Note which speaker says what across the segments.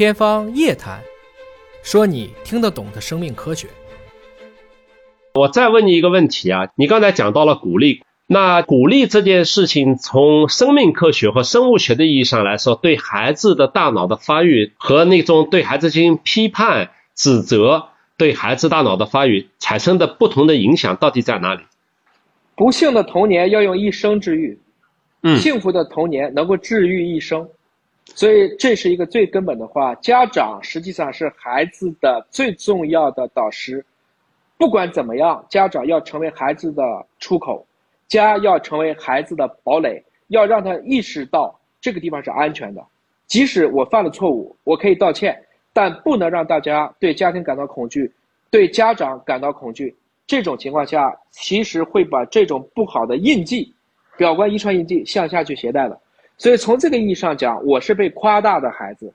Speaker 1: 天方夜谭，说你听得懂的生命科学。
Speaker 2: 我再问你一个问题啊，你刚才讲到了鼓励，那鼓励这件事情，从生命科学和生物学的意义上来说，对孩子的大脑的发育和那种对孩子进行批判、指责，对孩子大脑的发育产生的不同的影响到底在哪里？
Speaker 3: 不幸的童年要用一生治愈，
Speaker 2: 嗯
Speaker 3: 幸福的童年能够治愈一生。所以这是一个最根本的话，家长实际上是孩子的最重要的导师。不管怎么样，家长要成为孩子的出口，家要成为孩子的堡垒，要让他意识到这个地方是安全的。即使我犯了错误，我可以道歉，但不能让大家对家庭感到恐惧，对家长感到恐惧。这种情况下，其实会把这种不好的印记，表观遗传印记向下去携带的。所以从这个意义上讲，我是被夸大的孩子。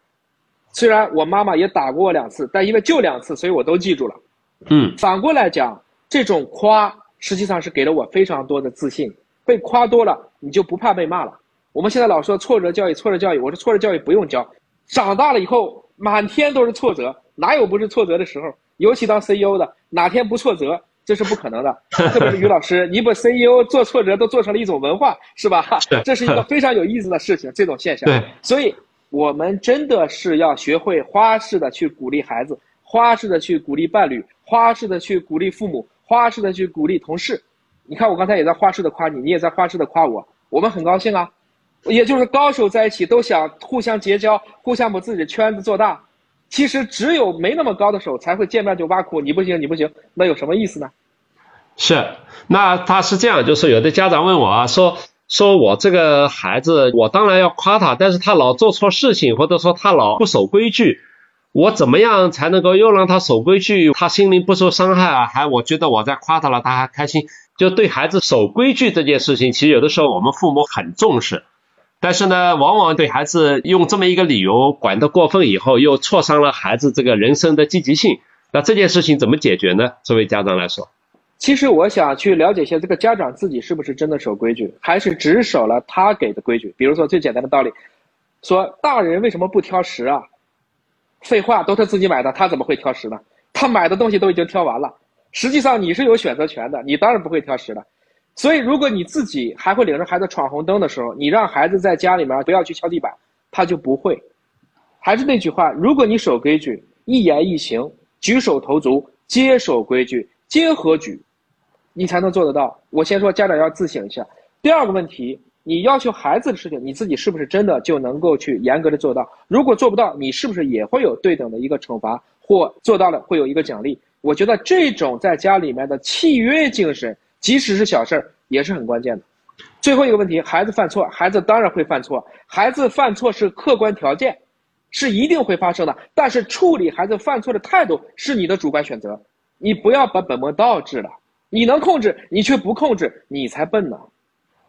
Speaker 3: 虽然我妈妈也打过我两次，但因为就两次，所以我都记住了。
Speaker 2: 嗯
Speaker 3: 反过来讲，这种夸实际上是给了我非常多的自信。被夸多了，你就不怕被骂了。我们现在老说挫折教育，挫折教育，我说挫折教育不用教。长大了以后，满天都是挫折，哪有不是挫折的时候？尤其当 CEO 的，哪天不挫折，这是不可能的。特别是于老师，你把 CEO 做挫折都做成了一种文化，是吧？这是一个 非常有意思的事情，这种现象。
Speaker 2: 对，
Speaker 3: 所以我们真的是要学会花式的去鼓励孩子，花式的去鼓励伴侣，花式的去鼓励父母，花式的去鼓励同事。你看，我刚才也在花式的夸你，你也在花式的夸我，我们很高兴啊。也就是高手在一起都想互相结交，互相把自己的圈子做大。其实只有没那么高的手才会见面就挖苦你不行，你不行，那有什么意思呢？
Speaker 2: 是，那他是这样，就是有的家长问我啊，说说我这个孩子，我当然要夸他，但是他老做错事情，或者说他老不守规矩，我怎么样才能够又让他守规矩，他心灵不受伤害啊？还我觉得我在夸他了，他还开心。就对孩子守规矩这件事情，其实有的时候我们父母很重视，但是呢，往往对孩子用这么一个理由管得过分以后，又挫伤了孩子这个人生的积极性。那这件事情怎么解决呢？作为家长来说，
Speaker 3: 其实我想去了解一下这个家长自己是不是真的守规矩，还是只守了他给的规矩。比如说最简单的道理，说大人为什么不挑食啊？废话，都他自己买的，他怎么会挑食呢？他买的东西都已经挑完了。实际上你是有选择权的，你当然不会挑食了。所以如果你自己还会领着孩子闯红灯的时候，你让孩子在家里面不要去敲地板，他就不会。还是那句话，如果你守规矩，一言一行、举手投足皆守规矩，皆合矩，你才能做得到。我先说家长要自省一下。第二个问题，你要求孩子的事情，你自己是不是真的就能够去严格的做到？如果做不到，你是不是也会有对等的一个惩罚，或做到了会有一个奖励？我觉得这种在家里面的契约精神，即使是小事儿，也是很关键的。最后一个问题，孩子犯错，孩子当然会犯错，孩子犯错是客观条件，是一定会发生的。但是处理孩子犯错的态度是你的主观选择，你不要把本末倒置了。你能控制，你却不控制，你才笨呢。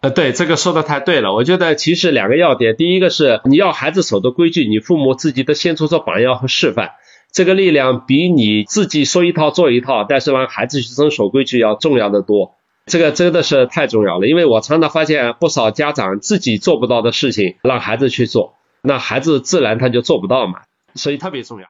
Speaker 2: 呃，对，这个说的太对了。我觉得其实两个要点，第一个是你要孩子守的规矩，你父母自己得先做做榜样和示范，这个力量比你自己说一套做一套，但是让孩子去遵守规矩要重要的多。这个真的是太重要了，因为我常常发现不少家长自己做不到的事情，让孩子去做，那孩子自然他就做不到嘛，所以特别重要。